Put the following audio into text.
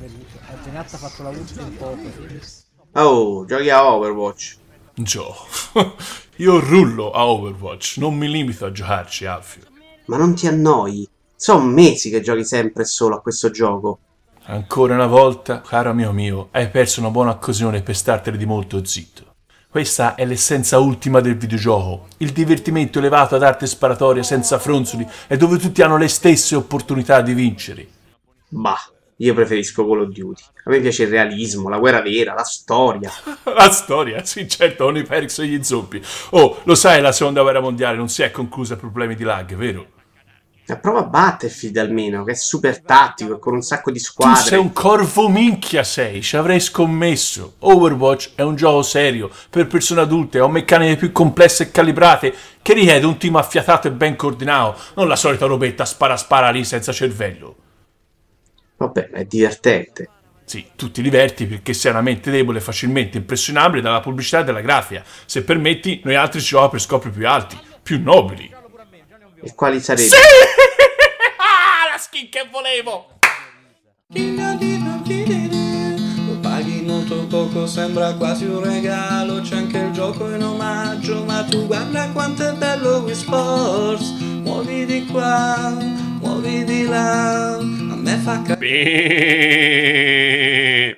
Ha Geniatta ha fatto la ultima in poco. Oh, giochi a Overwatch. Gio, io rullo a Overwatch, non mi limito a giocarci, Alfio. Ma non ti annoi? Sono mesi che giochi sempre e solo a questo gioco. Ancora una volta, caro amico mio, hai perso una buona occasione per startene di molto zitto. Questa è l'essenza ultima del videogioco, il divertimento elevato ad arte sparatoria senza fronzoli e dove tutti hanno le stesse opportunità di vincere. Bah, io preferisco Call of Duty. A me piace il realismo, la guerra vera, la storia. La storia, sì certo, con i Perix e gli zombie. Oh, lo sai, la seconda guerra mondiale non si è conclusa per problemi di lag, vero? Ma prova Battlefield almeno, che è super tattico e con un sacco di Tu squadre. sei un corvo minchia sei, ci avrei scommesso. Overwatch è un gioco serio, per persone adulte, ha meccaniche più complesse e calibrate, che richiede un team affiatato e ben coordinato, non la solita robetta spara spara lì senza cervello. Vabbè, è divertente. Sì, tu ti diverti perché sei una mente debole e facilmente impressionabile dalla pubblicità e dalla grafia. Se permetti, noi altri ci giochiamo per scopi più alti, più nobili. E quali sarebbero? Ah, la skin che volevo! Lo paghi molto poco, sembra quasi un regalo. C'è anche il gioco in omaggio. Ma tu guarda quanto è bello Wii Sports. Muovi di qua, muovi di là. A me fa capire. Beh.